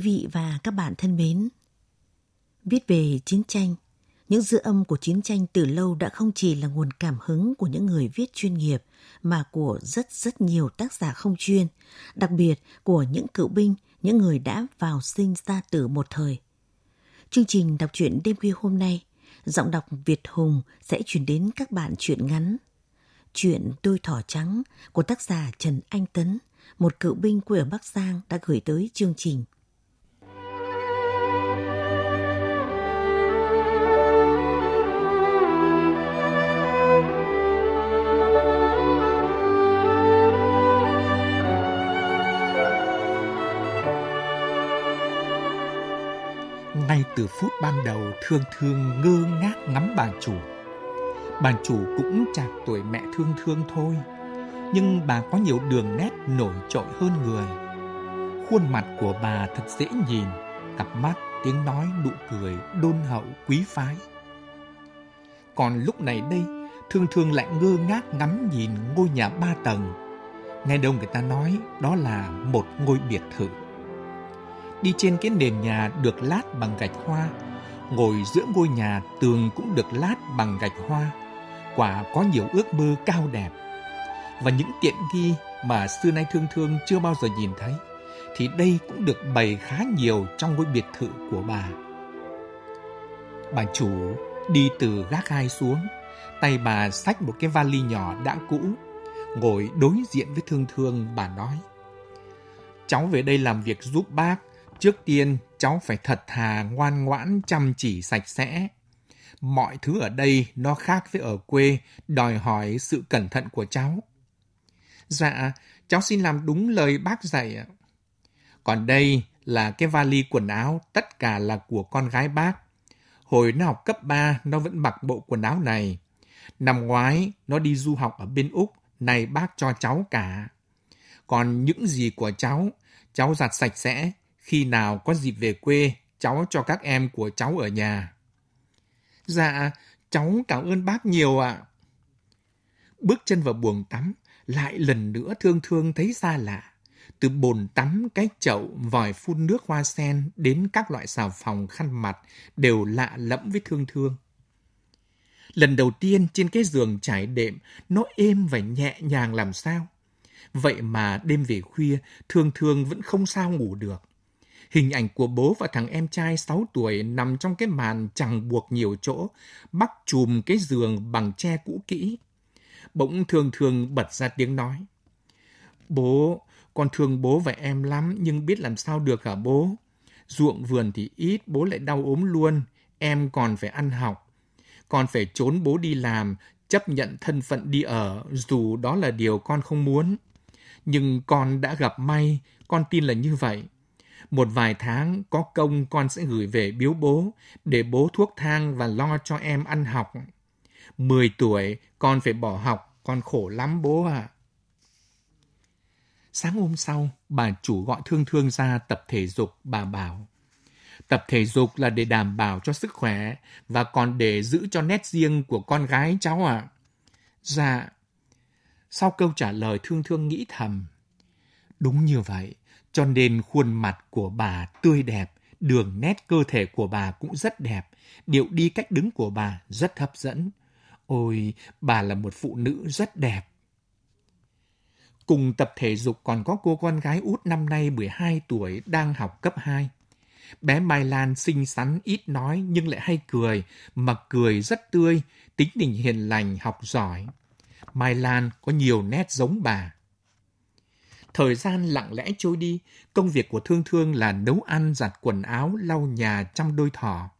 Quý vị và các bạn thân mến, viết về chiến tranh, những dư âm của chiến tranh từ lâu đã không chỉ là nguồn cảm hứng của những người viết chuyên nghiệp mà của rất rất nhiều tác giả không chuyên, đặc biệt của những cựu binh, những người đã vào sinh ra tử một thời. Chương trình đọc truyện đêm khuya hôm nay, giọng đọc Việt Hùng sẽ chuyển đến các bạn truyện ngắn. Chuyện Đôi thỏ trắng của tác giả Trần Anh Tấn, một cựu binh quê ở Bắc Giang đã gửi tới chương trình. Ngay từ phút ban đầu thương thương ngơ ngác ngắm bà chủ. Bà chủ cũng chạc tuổi mẹ thương thương thôi, nhưng bà có nhiều đường nét nổi trội hơn người. Khuôn mặt của bà thật dễ nhìn, cặp mắt, tiếng nói, nụ cười, đôn hậu, quý phái. Còn lúc này đây, thương thương lại ngơ ngác ngắm nhìn ngôi nhà ba tầng. Nghe đâu người ta nói đó là một ngôi biệt thự. Đi trên cái nền nhà được lát bằng gạch hoa, ngồi giữa ngôi nhà tường cũng được lát bằng gạch hoa. Quả có nhiều ước mơ cao đẹp. Và những tiện nghi mà xưa nay thương thương chưa bao giờ nhìn thấy, thì đây cũng được bày khá nhiều trong ngôi biệt thự của bà. Bà chủ đi từ gác hai xuống, tay bà xách một cái vali nhỏ đã cũ, ngồi đối diện với thương thương bà nói. Cháu về đây làm việc giúp bác, Trước tiên, cháu phải thật thà, ngoan ngoãn, chăm chỉ, sạch sẽ. Mọi thứ ở đây nó khác với ở quê, đòi hỏi sự cẩn thận của cháu. Dạ, cháu xin làm đúng lời bác dạy ạ. Còn đây là cái vali quần áo, tất cả là của con gái bác. Hồi nó học cấp 3, nó vẫn mặc bộ quần áo này. Năm ngoái, nó đi du học ở bên Úc, này bác cho cháu cả. Còn những gì của cháu, cháu giặt sạch sẽ, khi nào có dịp về quê, cháu cho các em của cháu ở nhà. Dạ, cháu cảm ơn bác nhiều ạ. Bước chân vào buồng tắm, lại lần nữa thương thương thấy xa lạ. Từ bồn tắm, cái chậu, vòi phun nước hoa sen đến các loại xà phòng khăn mặt đều lạ lẫm với thương thương. Lần đầu tiên trên cái giường trải đệm, nó êm và nhẹ nhàng làm sao. Vậy mà đêm về khuya, thương thương vẫn không sao ngủ được. Hình ảnh của bố và thằng em trai 6 tuổi nằm trong cái màn chẳng buộc nhiều chỗ, bắt chùm cái giường bằng tre cũ kỹ. Bỗng thường thường bật ra tiếng nói. Bố, con thương bố và em lắm, nhưng biết làm sao được hả bố? Ruộng vườn thì ít, bố lại đau ốm luôn, em còn phải ăn học. Con phải trốn bố đi làm, chấp nhận thân phận đi ở, dù đó là điều con không muốn. Nhưng con đã gặp may, con tin là như vậy. Một vài tháng có công con sẽ gửi về biếu bố, để bố thuốc thang và lo cho em ăn học. Mười tuổi, con phải bỏ học, con khổ lắm bố ạ. À. Sáng hôm sau, bà chủ gọi thương thương ra tập thể dục, bà bảo. Tập thể dục là để đảm bảo cho sức khỏe và còn để giữ cho nét riêng của con gái cháu ạ. À. Dạ. Sau câu trả lời thương thương nghĩ thầm. Đúng như vậy, cho nên khuôn mặt của bà tươi đẹp, đường nét cơ thể của bà cũng rất đẹp, điệu đi cách đứng của bà rất hấp dẫn. Ôi, bà là một phụ nữ rất đẹp. Cùng tập thể dục còn có cô con gái út năm nay 12 tuổi đang học cấp 2. Bé Mai Lan xinh xắn ít nói nhưng lại hay cười, mà cười rất tươi, tính tình hiền lành, học giỏi. Mai Lan có nhiều nét giống bà. Thời gian lặng lẽ trôi đi, công việc của Thương Thương là nấu ăn, giặt quần áo, lau nhà, chăm đôi thỏ.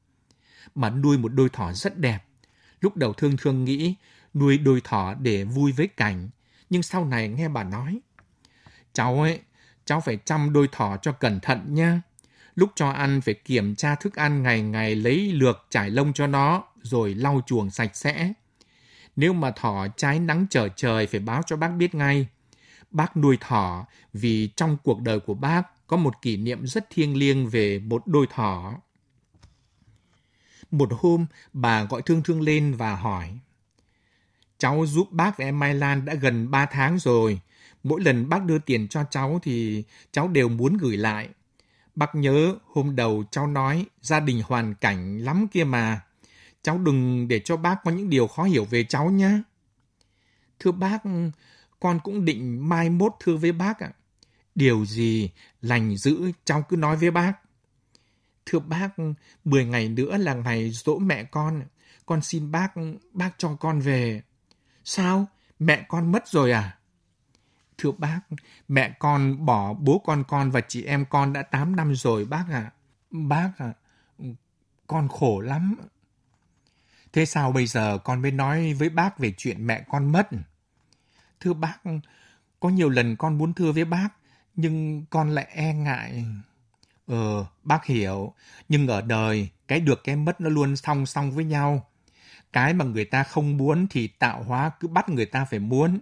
Mà nuôi một đôi thỏ rất đẹp. Lúc đầu Thương Thương nghĩ nuôi đôi thỏ để vui với cảnh, nhưng sau này nghe bà nói, cháu ấy, cháu phải chăm đôi thỏ cho cẩn thận nha. Lúc cho ăn phải kiểm tra thức ăn ngày ngày lấy lược trải lông cho nó, rồi lau chuồng sạch sẽ. Nếu mà thỏ trái nắng trở trời phải báo cho bác biết ngay. Bác nuôi thỏ vì trong cuộc đời của bác có một kỷ niệm rất thiêng liêng về một đôi thỏ. Một hôm, bà gọi Thương Thương lên và hỏi. Cháu giúp bác và em Mai Lan đã gần 3 tháng rồi. Mỗi lần bác đưa tiền cho cháu thì cháu đều muốn gửi lại. Bác nhớ hôm đầu cháu nói gia đình hoàn cảnh lắm kia mà. Cháu đừng để cho bác có những điều khó hiểu về cháu nhé. Thưa bác, con cũng định mai mốt thưa với bác ạ. Điều gì lành dữ cháu cứ nói với bác. Thưa bác, 10 ngày nữa là ngày dỗ mẹ con. Con xin bác, bác cho con về. Sao? Mẹ con mất rồi à? Thưa bác, mẹ con bỏ bố con con và chị em con đã 8 năm rồi bác ạ. À. Bác ạ, à, con khổ lắm. Thế sao bây giờ con mới nói với bác về chuyện mẹ con mất? Thưa bác, có nhiều lần con muốn thưa với bác, nhưng con lại e ngại. Ờ, bác hiểu, nhưng ở đời, cái được cái mất nó luôn song song với nhau. Cái mà người ta không muốn thì tạo hóa cứ bắt người ta phải muốn.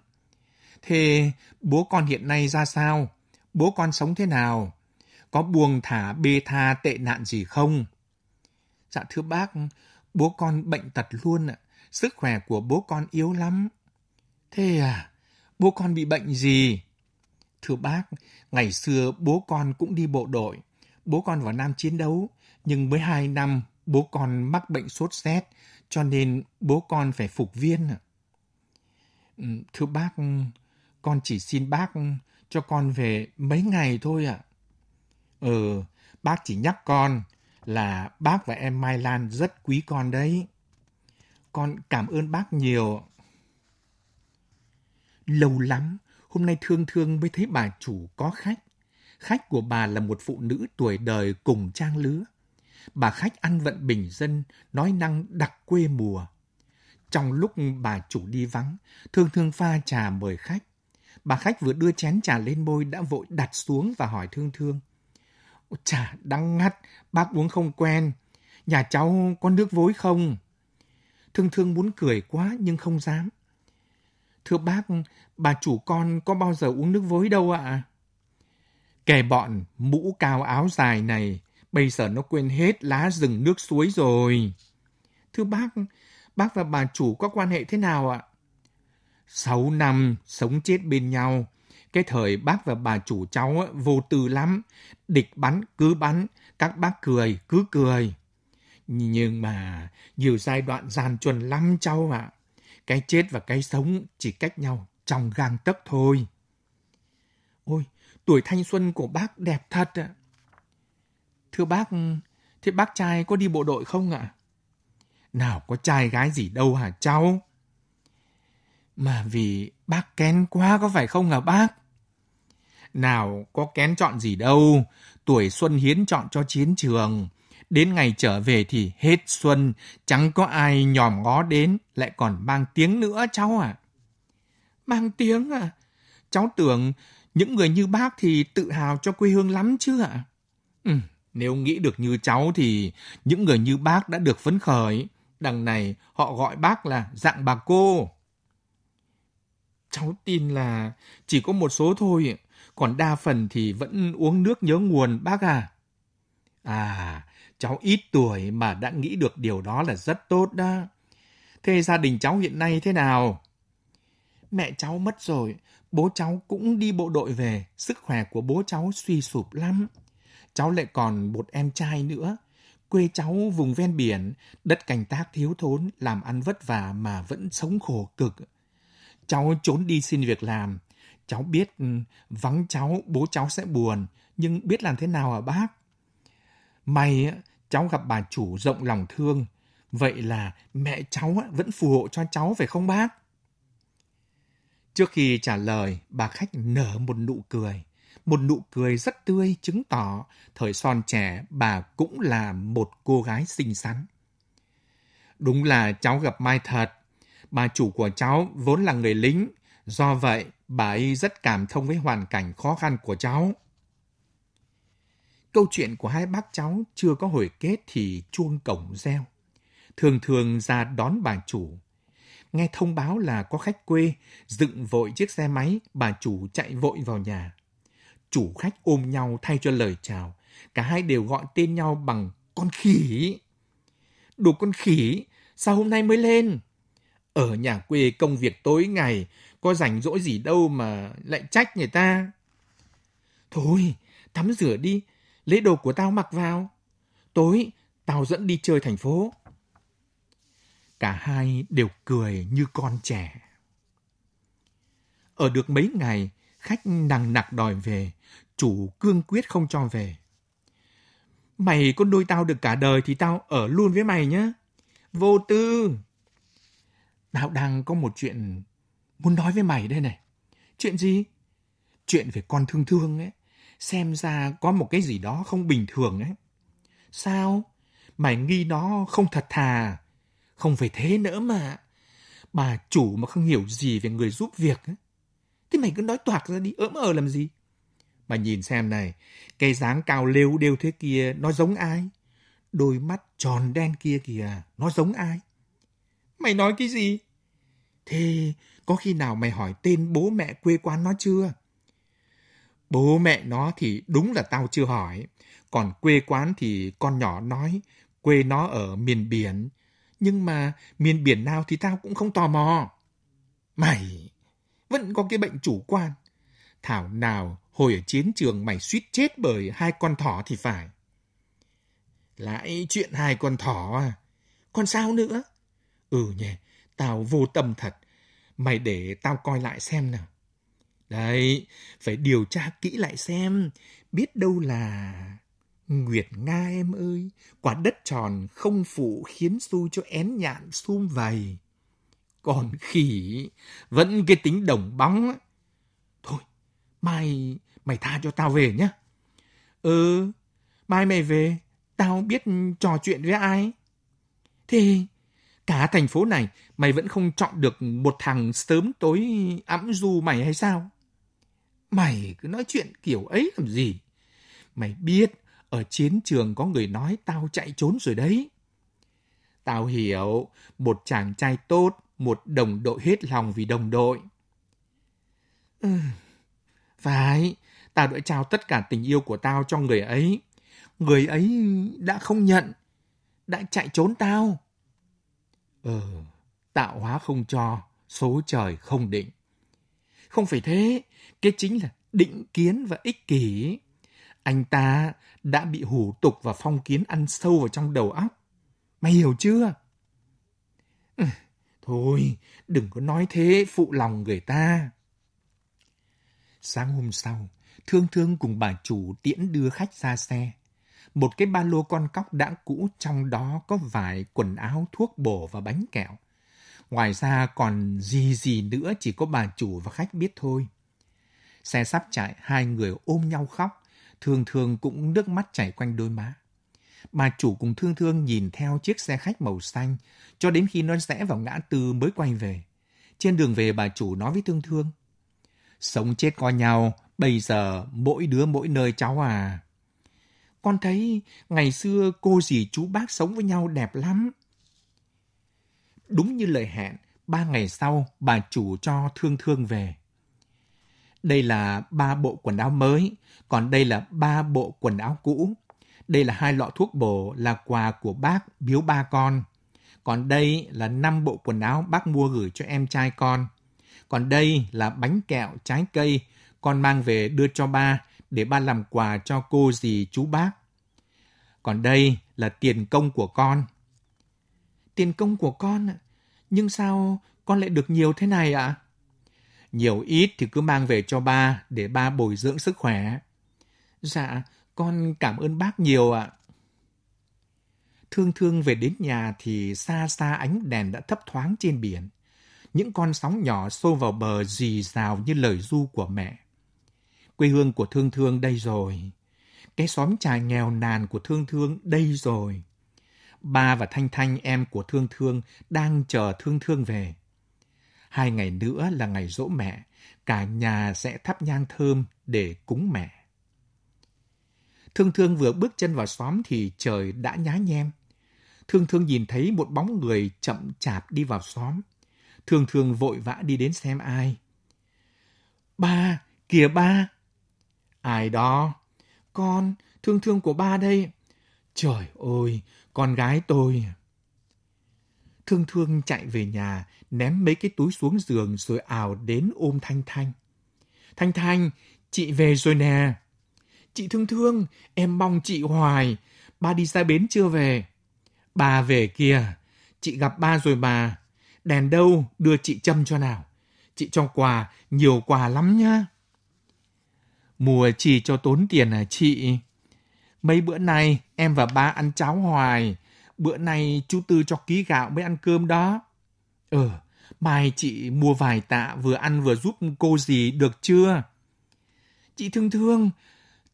Thế bố con hiện nay ra sao? Bố con sống thế nào? Có buông thả bê tha tệ nạn gì không? Dạ thưa bác, bố con bệnh tật luôn ạ. Sức khỏe của bố con yếu lắm. Thế à, bố con bị bệnh gì? Thưa bác, ngày xưa bố con cũng đi bộ đội. Bố con vào Nam chiến đấu, nhưng mới hai năm bố con mắc bệnh sốt rét, cho nên bố con phải phục viên. Ừ, thưa bác, con chỉ xin bác cho con về mấy ngày thôi ạ. À. Ừ, bác chỉ nhắc con là bác và em Mai Lan rất quý con đấy. Con cảm ơn bác nhiều. Lâu lắm, hôm nay thương thương mới thấy bà chủ có khách. Khách của bà là một phụ nữ tuổi đời cùng trang lứa. Bà khách ăn vận bình dân, nói năng đặc quê mùa. Trong lúc bà chủ đi vắng, thương thương pha trà mời khách. Bà khách vừa đưa chén trà lên môi đã vội đặt xuống và hỏi thương thương. Trà đắng ngắt, bác uống không quen. Nhà cháu có nước vối không? Thương thương muốn cười quá nhưng không dám. Thưa bác, bà chủ con có bao giờ uống nước vối đâu ạ? À? Kẻ bọn mũ cao áo dài này, bây giờ nó quên hết lá rừng nước suối rồi. Thưa bác, bác và bà chủ có quan hệ thế nào ạ? Sáu năm sống chết bên nhau. Cái thời bác và bà chủ cháu vô tư lắm. Địch bắn cứ bắn, các bác cười cứ cười. Nhưng mà nhiều giai đoạn gian truân lắm cháu ạ. Cái chết và cái sống chỉ cách nhau trong gang tấc thôi. Ôi, tuổi thanh xuân của bác đẹp thật ạ. Thưa bác, thế bác trai có đi bộ đội không ạ? Nào có trai gái gì đâu hả cháu? Mà vì bác kén quá có phải không hả bác? Nào có kén chọn gì đâu, tuổi xuân hiến chọn cho chiến trường. Đến ngày trở về thì hết xuân, chẳng có ai nhòm ngó đến, lại còn mang tiếng nữa cháu à. Mang tiếng à? Cháu tưởng những người như bác thì tự hào cho quê hương lắm chứ ạ. À? Ừ, nếu nghĩ được như cháu thì những người như bác đã được phấn khởi. Đằng này họ gọi bác là dạng bà cô. Cháu tin là chỉ có một số thôi, còn đa phần thì vẫn uống nước nhớ nguồn bác à. À, cháu ít tuổi mà đã nghĩ được điều đó là rất tốt đó. Thế gia đình cháu hiện nay thế nào? Mẹ cháu mất rồi, bố cháu cũng đi bộ đội về, sức khỏe của bố cháu suy sụp lắm. Cháu lại còn một em trai nữa. Quê cháu vùng ven biển, đất canh tác thiếu thốn, làm ăn vất vả mà vẫn sống khổ cực. Cháu trốn đi xin việc làm. Cháu biết ừ, vắng cháu, bố cháu sẽ buồn, nhưng biết làm thế nào hả bác? May cháu gặp bà chủ rộng lòng thương, vậy là mẹ cháu vẫn phù hộ cho cháu phải không bác? Trước khi trả lời, bà khách nở một nụ cười. Một nụ cười rất tươi chứng tỏ thời son trẻ bà cũng là một cô gái xinh xắn. Đúng là cháu gặp Mai thật. Bà chủ của cháu vốn là người lính, do vậy bà ấy rất cảm thông với hoàn cảnh khó khăn của cháu. Câu chuyện của hai bác cháu chưa có hồi kết thì chuông cổng reo. Thường thường ra đón bà chủ. Nghe thông báo là có khách quê, dựng vội chiếc xe máy, bà chủ chạy vội vào nhà. Chủ khách ôm nhau thay cho lời chào. Cả hai đều gọi tên nhau bằng con khỉ. Đồ con khỉ, sao hôm nay mới lên? Ở nhà quê công việc tối ngày, có rảnh rỗi gì đâu mà lại trách người ta. Thôi, tắm rửa đi, lấy đồ của tao mặc vào. Tối, tao dẫn đi chơi thành phố. Cả hai đều cười như con trẻ. Ở được mấy ngày, khách nằng nặc đòi về, chủ cương quyết không cho về. Mày có nuôi tao được cả đời thì tao ở luôn với mày nhé. Vô tư. Tao đang có một chuyện muốn nói với mày đây này. Chuyện gì? Chuyện về con thương thương ấy. Xem ra có một cái gì đó không bình thường ấy. Sao? Mày nghi nó không thật thà. Không phải thế nữa mà. Bà chủ mà không hiểu gì về người giúp việc ấy. Thế mày cứ nói toạc ra đi, ỡm ờ làm gì? Mà nhìn xem này, cái dáng cao lêu đêu thế kia, nó giống ai? Đôi mắt tròn đen kia kìa, nó giống ai? Mày nói cái gì? Thế có khi nào mày hỏi tên bố mẹ quê quán nó chưa? Bố mẹ nó thì đúng là tao chưa hỏi. Còn quê quán thì con nhỏ nói quê nó ở miền biển. Nhưng mà miền biển nào thì tao cũng không tò mò. Mày vẫn có cái bệnh chủ quan. Thảo nào hồi ở chiến trường mày suýt chết bởi hai con thỏ thì phải. Lại chuyện hai con thỏ à? Còn sao nữa? Ừ nhỉ, tao vô tâm thật. Mày để tao coi lại xem nào. Đấy, phải điều tra kỹ lại xem, biết đâu là... Nguyệt Nga em ơi, quả đất tròn không phụ khiến xu cho én nhạn sum vầy. Còn khỉ, vẫn cái tính đồng bóng. Thôi, mai mày tha cho tao về nhá. Ừ, mai mày về, tao biết trò chuyện với ai. Thì cả thành phố này mày vẫn không chọn được một thằng sớm tối ẵm du mày hay sao? Mày cứ nói chuyện kiểu ấy làm gì? Mày biết ở chiến trường có người nói tao chạy trốn rồi đấy. Tao hiểu, một chàng trai tốt, một đồng đội hết lòng vì đồng đội. Ừ, phải, tao đã trao tất cả tình yêu của tao cho người ấy. Người ấy đã không nhận, đã chạy trốn tao. Ừ, tạo hóa không cho, số trời không định. Không phải thế, cái chính là định kiến và ích kỷ. Anh ta đã bị hủ tục và phong kiến ăn sâu vào trong đầu óc. Mày hiểu chưa? Ừ, thôi, đừng có nói thế phụ lòng người ta. Sáng hôm sau, Thương Thương cùng bà chủ tiễn đưa khách ra xe. Một cái ba lô con cóc đã cũ trong đó có vài quần áo, thuốc bổ và bánh kẹo. Ngoài ra còn gì gì nữa chỉ có bà chủ và khách biết thôi. Xe sắp chạy, hai người ôm nhau khóc, thường thường cũng nước mắt chảy quanh đôi má. Bà chủ cùng thương thương nhìn theo chiếc xe khách màu xanh, cho đến khi nó rẽ vào ngã tư mới quay về. Trên đường về bà chủ nói với thương thương. Sống chết coi nhau, bây giờ mỗi đứa mỗi nơi cháu à. Con thấy ngày xưa cô dì chú bác sống với nhau đẹp lắm. Đúng như lời hẹn, ba ngày sau bà chủ cho thương thương về. Đây là ba bộ quần áo mới, còn đây là ba bộ quần áo cũ. Đây là hai lọ thuốc bổ là quà của bác biếu ba con. Còn đây là năm bộ quần áo bác mua gửi cho em trai con. Còn đây là bánh kẹo, trái cây, con mang về đưa cho ba để ba làm quà cho cô dì chú bác. Còn đây là tiền công của con. Tiền công của con Nhưng sao con lại được nhiều thế này ạ? À? Nhiều ít thì cứ mang về cho ba để ba bồi dưỡng sức khỏe. Dạ, con cảm ơn bác nhiều ạ. Thương thương về đến nhà thì xa xa ánh đèn đã thấp thoáng trên biển. Những con sóng nhỏ xô vào bờ rì rào như lời ru của mẹ. Quê hương của thương thương đây rồi. Cái xóm trài nghèo nàn của thương thương đây rồi. Ba và Thanh Thanh em của thương thương đang chờ thương thương về. Hai ngày nữa là ngày dỗ mẹ, cả nhà sẽ thắp nhang thơm để cúng mẹ. Thương Thương vừa bước chân vào xóm thì trời đã nhá nhem. Thương Thương nhìn thấy một bóng người chậm chạp đi vào xóm. Thương Thương vội vã đi đến xem ai. Ba, kìa ba. Ai đó? Con, Thương Thương của ba đây. Trời ơi, con gái tôi. Thương Thương chạy về nhà, ném mấy cái túi xuống giường rồi ảo đến ôm Thanh Thanh. Thanh Thanh, chị về rồi nè. Chị thương thương, em mong chị hoài. Ba đi ra bến chưa về? Bà về kìa. Chị gặp ba rồi bà. Đèn đâu, đưa chị châm cho nào. Chị cho quà, nhiều quà lắm nhá. Mùa chỉ cho tốn tiền à chị? Mấy bữa nay em và ba ăn cháo hoài. Bữa nay chú Tư cho ký gạo mới ăn cơm đó. Ừ, mai chị mua vài tạ vừa ăn vừa giúp cô gì được chưa? Chị thương thương,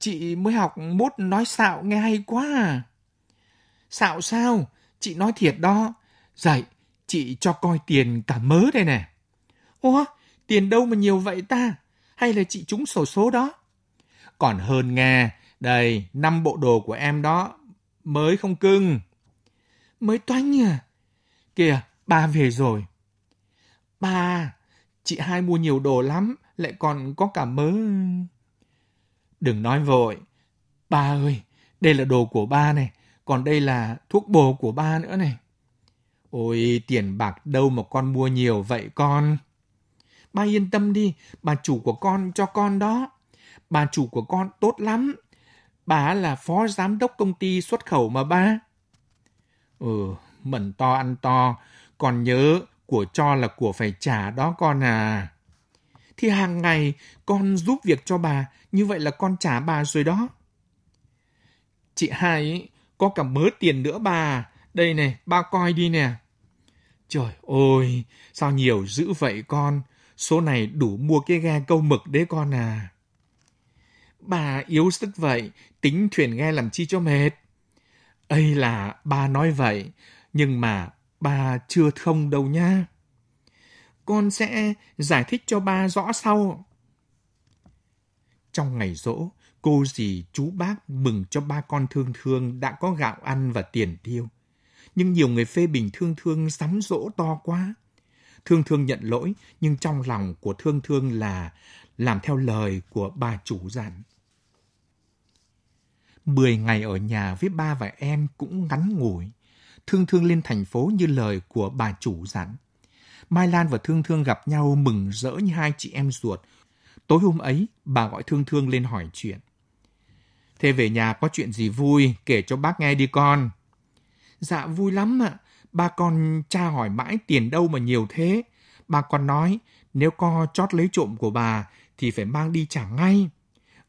Chị mới học mốt nói xạo nghe hay quá à. Xạo sao? Chị nói thiệt đó. dạy chị cho coi tiền cả mớ đây nè. Ủa, tiền đâu mà nhiều vậy ta? Hay là chị trúng sổ số đó? Còn hơn nghe, đây, năm bộ đồ của em đó, mới không cưng. Mới toanh à? Kìa, ba về rồi. Ba, chị hai mua nhiều đồ lắm, lại còn có cả mớ... Đừng nói vội. Ba ơi, đây là đồ của ba này, còn đây là thuốc bổ của ba nữa này. Ôi, tiền bạc đâu mà con mua nhiều vậy con? Ba yên tâm đi, bà chủ của con cho con đó. Bà chủ của con tốt lắm. Bà là phó giám đốc công ty xuất khẩu mà ba. Ừ, mẩn to ăn to, còn nhớ của cho là của phải trả đó con à thì hàng ngày con giúp việc cho bà, như vậy là con trả bà rồi đó. Chị hai có cả mớ tiền nữa bà. Đây này, ba coi đi nè. Trời ơi, sao nhiều dữ vậy con? Số này đủ mua cái ghe câu mực đấy con à. Bà yếu sức vậy, tính thuyền ghe làm chi cho mệt ấy là ba nói vậy, nhưng mà ba chưa thông đâu nha con sẽ giải thích cho ba rõ sau. Trong ngày rỗ, cô dì chú bác mừng cho ba con thương thương đã có gạo ăn và tiền tiêu. Nhưng nhiều người phê bình thương thương sắm rỗ to quá. Thương thương nhận lỗi, nhưng trong lòng của thương thương là làm theo lời của bà chủ dặn. Mười ngày ở nhà với ba và em cũng ngắn ngủi. Thương thương lên thành phố như lời của bà chủ dặn. Mai Lan và Thương Thương gặp nhau mừng rỡ như hai chị em ruột. Tối hôm ấy, bà gọi Thương Thương lên hỏi chuyện. Thế về nhà có chuyện gì vui, kể cho bác nghe đi con. Dạ vui lắm ạ. Ba con cha hỏi mãi tiền đâu mà nhiều thế. Bà con nói, nếu co chót lấy trộm của bà thì phải mang đi trả ngay.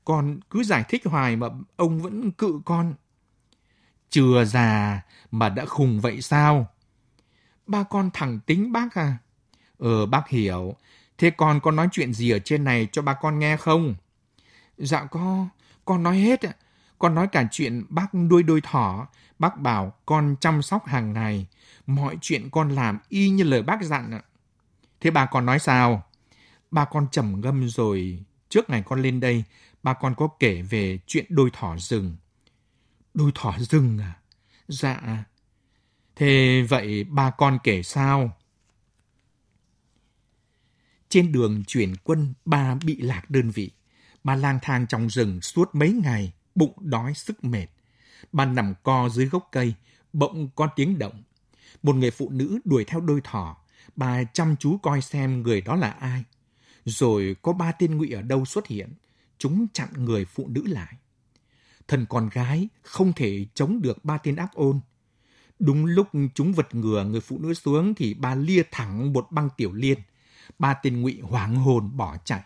Con cứ giải thích hoài mà ông vẫn cự con. Chưa già mà đã khùng vậy sao? Ba con thẳng tính bác à? Ờ, bác hiểu. Thế con có nói chuyện gì ở trên này cho ba con nghe không? Dạ có, con nói hết ạ. Con nói cả chuyện bác đuôi đôi thỏ. Bác bảo con chăm sóc hàng ngày. Mọi chuyện con làm y như lời bác dặn ạ. Thế bà con nói sao? Ba con trầm ngâm rồi. Trước ngày con lên đây, ba con có kể về chuyện đôi thỏ rừng. Đôi thỏ rừng à? Dạ. Thế vậy ba con kể sao? Trên đường chuyển quân, bà bị lạc đơn vị. bà lang thang trong rừng suốt mấy ngày, bụng đói sức mệt. bà nằm co dưới gốc cây, bỗng có tiếng động. Một người phụ nữ đuổi theo đôi thỏ. Bà chăm chú coi xem người đó là ai. Rồi có ba tên ngụy ở đâu xuất hiện. Chúng chặn người phụ nữ lại. Thần con gái không thể chống được ba tên ác ôn. Đúng lúc chúng vật ngừa người phụ nữ xuống thì ba lia thẳng một băng tiểu liên – ba tên ngụy hoảng hồn bỏ chạy.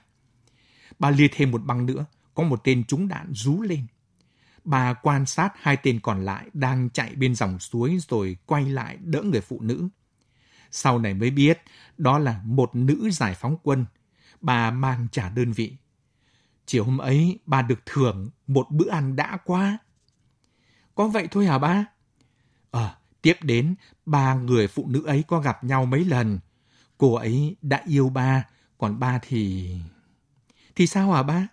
Ba lia thêm một băng nữa, có một tên trúng đạn rú lên. Bà quan sát hai tên còn lại đang chạy bên dòng suối rồi quay lại đỡ người phụ nữ. Sau này mới biết đó là một nữ giải phóng quân. Bà mang trả đơn vị. Chiều hôm ấy bà được thưởng một bữa ăn đã quá. Có vậy thôi hả ba? Ờ, tiếp đến ba người phụ nữ ấy có gặp nhau mấy lần. Cô ấy đã yêu ba, còn ba thì... Thì sao hả ba?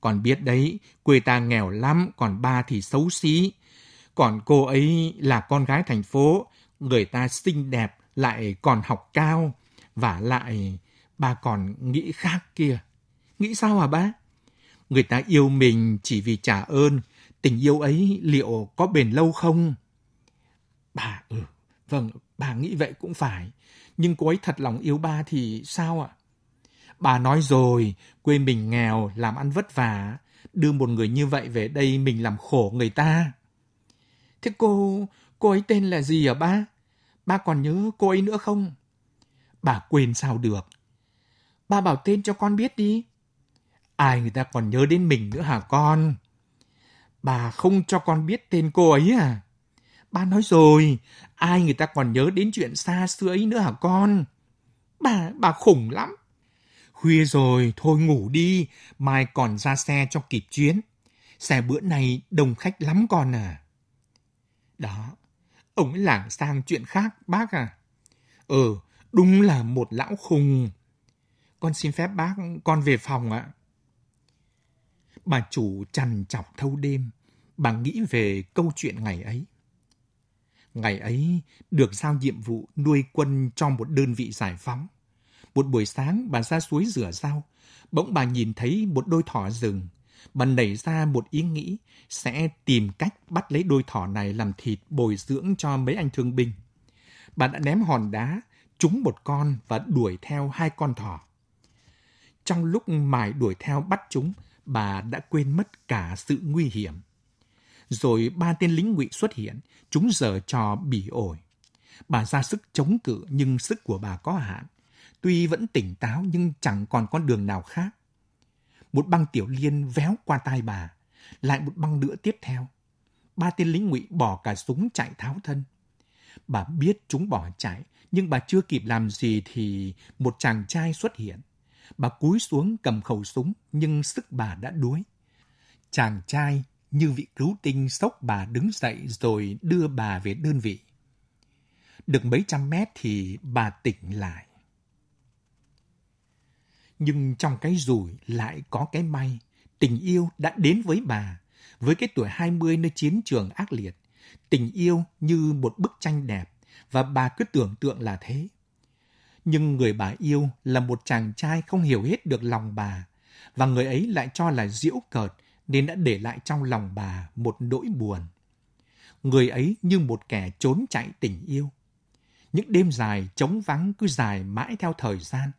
Còn biết đấy, quê ta nghèo lắm, còn ba thì xấu xí. Còn cô ấy là con gái thành phố, người ta xinh đẹp, lại còn học cao. Và lại, ba còn nghĩ khác kia. Nghĩ sao hả ba? Người ta yêu mình chỉ vì trả ơn, tình yêu ấy liệu có bền lâu không? Bà, ừ, vâng, bà nghĩ vậy cũng phải. Nhưng cô ấy thật lòng yêu ba thì sao ạ? Bà nói rồi, quê mình nghèo, làm ăn vất vả. Đưa một người như vậy về đây mình làm khổ người ta. Thế cô, cô ấy tên là gì hả ba? Ba còn nhớ cô ấy nữa không? Bà quên sao được. Ba bảo tên cho con biết đi. Ai người ta còn nhớ đến mình nữa hả con? Bà không cho con biết tên cô ấy à? Ba nói rồi, ai người ta còn nhớ đến chuyện xa xưa ấy nữa hả con? Bà, bà khủng lắm. Khuya rồi, thôi ngủ đi, mai còn ra xe cho kịp chuyến. Xe bữa này đông khách lắm con à. Đó, ông ấy lảng sang chuyện khác bác à. Ừ, đúng là một lão khùng. Con xin phép bác, con về phòng ạ. Bà chủ trằn trọc thâu đêm, bà nghĩ về câu chuyện ngày ấy. Ngày ấy được giao nhiệm vụ nuôi quân cho một đơn vị giải phóng. Một buổi sáng bà ra suối rửa rau, bỗng bà nhìn thấy một đôi thỏ rừng. Bà nảy ra một ý nghĩ sẽ tìm cách bắt lấy đôi thỏ này làm thịt bồi dưỡng cho mấy anh thương binh. Bà đã ném hòn đá, trúng một con và đuổi theo hai con thỏ. Trong lúc mải đuổi theo bắt chúng, bà đã quên mất cả sự nguy hiểm. Rồi ba tên lính ngụy xuất hiện, chúng giờ trò bỉ ổi. Bà ra sức chống cự nhưng sức của bà có hạn. Tuy vẫn tỉnh táo nhưng chẳng còn con đường nào khác. Một băng tiểu liên véo qua tai bà, lại một băng nữa tiếp theo. Ba tên lính ngụy bỏ cả súng chạy tháo thân. Bà biết chúng bỏ chạy, nhưng bà chưa kịp làm gì thì một chàng trai xuất hiện. Bà cúi xuống cầm khẩu súng, nhưng sức bà đã đuối. Chàng trai như vị cứu tinh sốc bà đứng dậy rồi đưa bà về đơn vị. Được mấy trăm mét thì bà tỉnh lại. Nhưng trong cái rủi lại có cái may. Tình yêu đã đến với bà. Với cái tuổi 20 nơi chiến trường ác liệt, tình yêu như một bức tranh đẹp và bà cứ tưởng tượng là thế. Nhưng người bà yêu là một chàng trai không hiểu hết được lòng bà và người ấy lại cho là diễu cợt nên đã để lại trong lòng bà một nỗi buồn. Người ấy như một kẻ trốn chạy tình yêu. Những đêm dài trống vắng cứ dài mãi theo thời gian.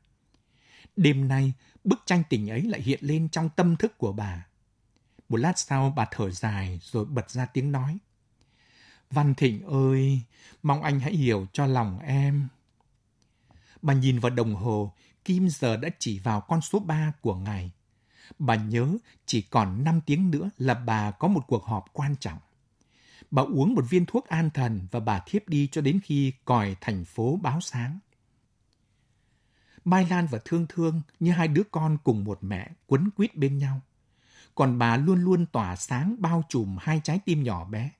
Đêm nay, bức tranh tình ấy lại hiện lên trong tâm thức của bà. Một lát sau bà thở dài rồi bật ra tiếng nói. Văn Thịnh ơi, mong anh hãy hiểu cho lòng em. Bà nhìn vào đồng hồ, kim giờ đã chỉ vào con số 3 của ngày. Bà nhớ chỉ còn 5 tiếng nữa là bà có một cuộc họp quan trọng. Bà uống một viên thuốc an thần và bà thiếp đi cho đến khi còi thành phố báo sáng. Mai Lan và Thương Thương như hai đứa con cùng một mẹ quấn quýt bên nhau. Còn bà luôn luôn tỏa sáng bao trùm hai trái tim nhỏ bé.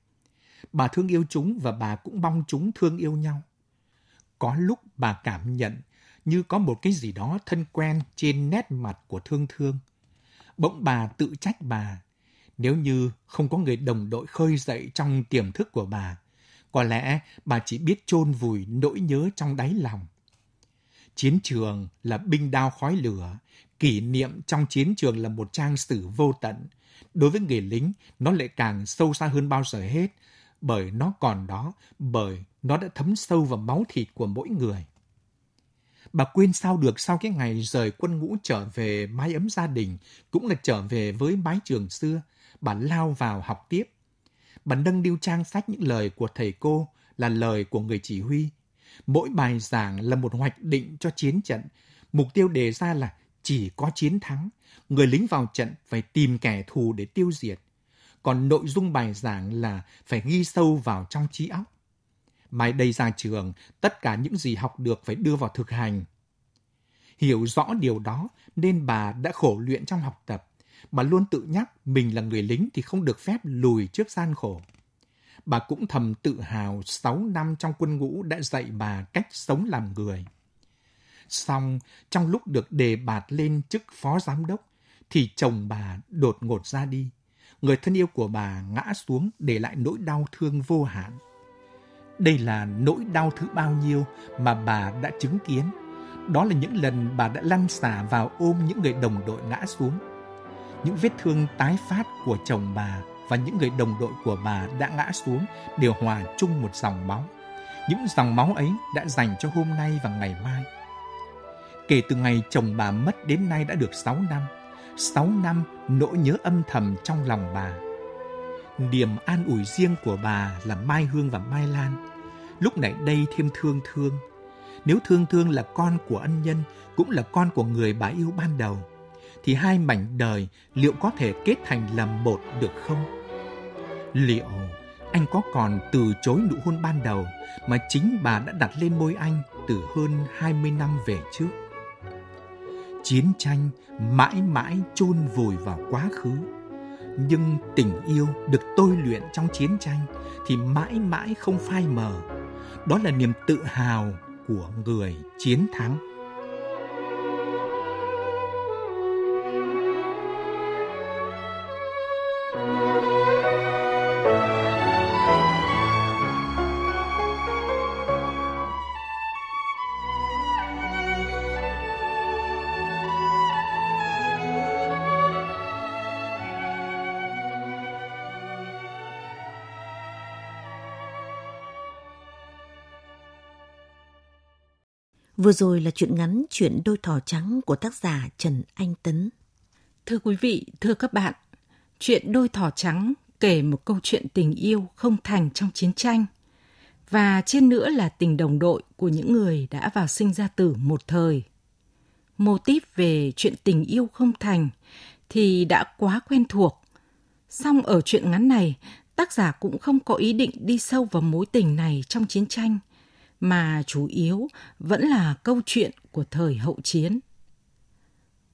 Bà thương yêu chúng và bà cũng mong chúng thương yêu nhau. Có lúc bà cảm nhận như có một cái gì đó thân quen trên nét mặt của Thương Thương. Bỗng bà tự trách bà. Nếu như không có người đồng đội khơi dậy trong tiềm thức của bà, có lẽ bà chỉ biết chôn vùi nỗi nhớ trong đáy lòng. Chiến trường là binh đao khói lửa, kỷ niệm trong chiến trường là một trang sử vô tận. Đối với người lính, nó lại càng sâu xa hơn bao giờ hết, bởi nó còn đó, bởi nó đã thấm sâu vào máu thịt của mỗi người. Bà quên sao được sau cái ngày rời quân ngũ trở về mái ấm gia đình, cũng là trở về với mái trường xưa. Bà lao vào học tiếp. Bà nâng điêu trang sách những lời của thầy cô là lời của người chỉ huy. Mỗi bài giảng là một hoạch định cho chiến trận. Mục tiêu đề ra là chỉ có chiến thắng. Người lính vào trận phải tìm kẻ thù để tiêu diệt. còn nội dung bài giảng là phải ghi sâu vào trong trí óc. Mai đây ra trường, tất cả những gì học được phải đưa vào thực hành. Hiểu rõ điều đó nên bà đã khổ luyện trong học tập. Bà luôn tự nhắc mình là người lính thì không được phép lùi trước gian khổ. Bà cũng thầm tự hào 6 năm trong quân ngũ đã dạy bà cách sống làm người. Xong, trong lúc được đề bạt lên chức phó giám đốc, thì chồng bà đột ngột ra đi. Người thân yêu của bà ngã xuống để lại nỗi đau thương vô hạn. Đây là nỗi đau thứ bao nhiêu mà bà đã chứng kiến. Đó là những lần bà đã lăn xả vào ôm những người đồng đội ngã xuống. Những vết thương tái phát của chồng bà và những người đồng đội của bà đã ngã xuống đều hòa chung một dòng máu. Những dòng máu ấy đã dành cho hôm nay và ngày mai. Kể từ ngày chồng bà mất đến nay đã được 6 năm. 6 năm nỗi nhớ âm thầm trong lòng bà. Niềm an ủi riêng của bà là Mai Hương và Mai Lan. Lúc này đây thêm thương thương. Nếu thương thương là con của ân nhân, cũng là con của người bà yêu ban đầu, thì hai mảnh đời liệu có thể kết thành làm một được không? Liệu anh có còn từ chối nụ hôn ban đầu mà chính bà đã đặt lên môi anh từ hơn 20 năm về trước? Chiến tranh mãi mãi chôn vùi vào quá khứ. Nhưng tình yêu được tôi luyện trong chiến tranh thì mãi mãi không phai mờ. Đó là niềm tự hào của người chiến thắng. Vừa rồi là chuyện ngắn Chuyện đôi thỏ trắng của tác giả Trần Anh Tấn. Thưa quý vị, thưa các bạn, Chuyện đôi thỏ trắng kể một câu chuyện tình yêu không thành trong chiến tranh và trên nữa là tình đồng đội của những người đã vào sinh ra tử một thời. Mô típ về chuyện tình yêu không thành thì đã quá quen thuộc. Song ở chuyện ngắn này, tác giả cũng không có ý định đi sâu vào mối tình này trong chiến tranh – mà chủ yếu vẫn là câu chuyện của thời hậu chiến.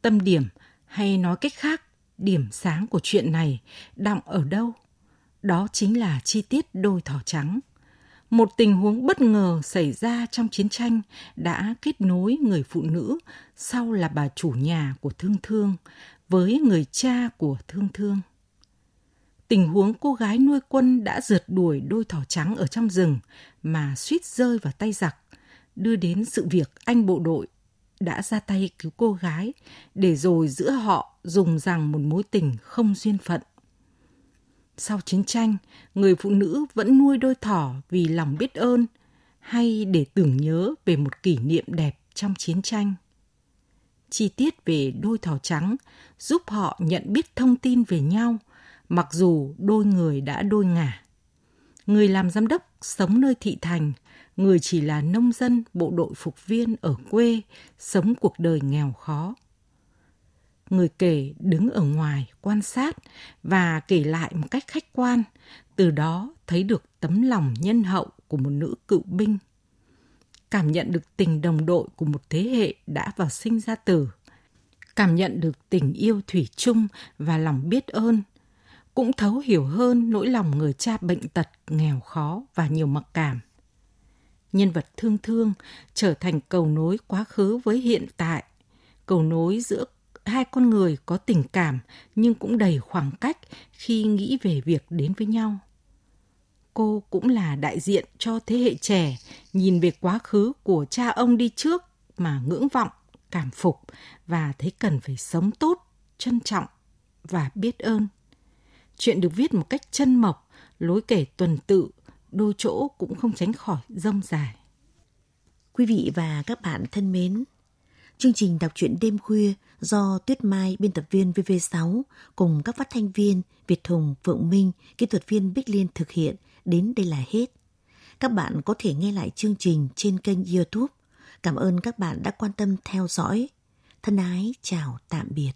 Tâm điểm hay nói cách khác, điểm sáng của chuyện này đọng ở đâu? Đó chính là chi tiết đôi thỏ trắng. Một tình huống bất ngờ xảy ra trong chiến tranh đã kết nối người phụ nữ sau là bà chủ nhà của Thương Thương với người cha của Thương Thương tình huống cô gái nuôi quân đã rượt đuổi đôi thỏ trắng ở trong rừng mà suýt rơi vào tay giặc, đưa đến sự việc anh bộ đội đã ra tay cứu cô gái để rồi giữa họ dùng rằng một mối tình không duyên phận. Sau chiến tranh, người phụ nữ vẫn nuôi đôi thỏ vì lòng biết ơn hay để tưởng nhớ về một kỷ niệm đẹp trong chiến tranh. Chi tiết về đôi thỏ trắng giúp họ nhận biết thông tin về nhau – mặc dù đôi người đã đôi ngả. Người làm giám đốc sống nơi thị thành, người chỉ là nông dân bộ đội phục viên ở quê, sống cuộc đời nghèo khó. Người kể đứng ở ngoài quan sát và kể lại một cách khách quan, từ đó thấy được tấm lòng nhân hậu của một nữ cựu binh. Cảm nhận được tình đồng đội của một thế hệ đã vào sinh ra tử. Cảm nhận được tình yêu thủy chung và lòng biết ơn – cũng thấu hiểu hơn nỗi lòng người cha bệnh tật, nghèo khó và nhiều mặc cảm. Nhân vật thương thương trở thành cầu nối quá khứ với hiện tại, cầu nối giữa hai con người có tình cảm nhưng cũng đầy khoảng cách khi nghĩ về việc đến với nhau. Cô cũng là đại diện cho thế hệ trẻ nhìn về quá khứ của cha ông đi trước mà ngưỡng vọng, cảm phục và thấy cần phải sống tốt, trân trọng và biết ơn. Chuyện được viết một cách chân mộc, lối kể tuần tự, đôi chỗ cũng không tránh khỏi rông dài. Quý vị và các bạn thân mến, chương trình đọc truyện đêm khuya do Tuyết Mai, biên tập viên VV6 cùng các phát thanh viên Việt Hùng, Phượng Minh, kỹ thuật viên Bích Liên thực hiện đến đây là hết. Các bạn có thể nghe lại chương trình trên kênh YouTube. Cảm ơn các bạn đã quan tâm theo dõi. Thân ái, chào tạm biệt.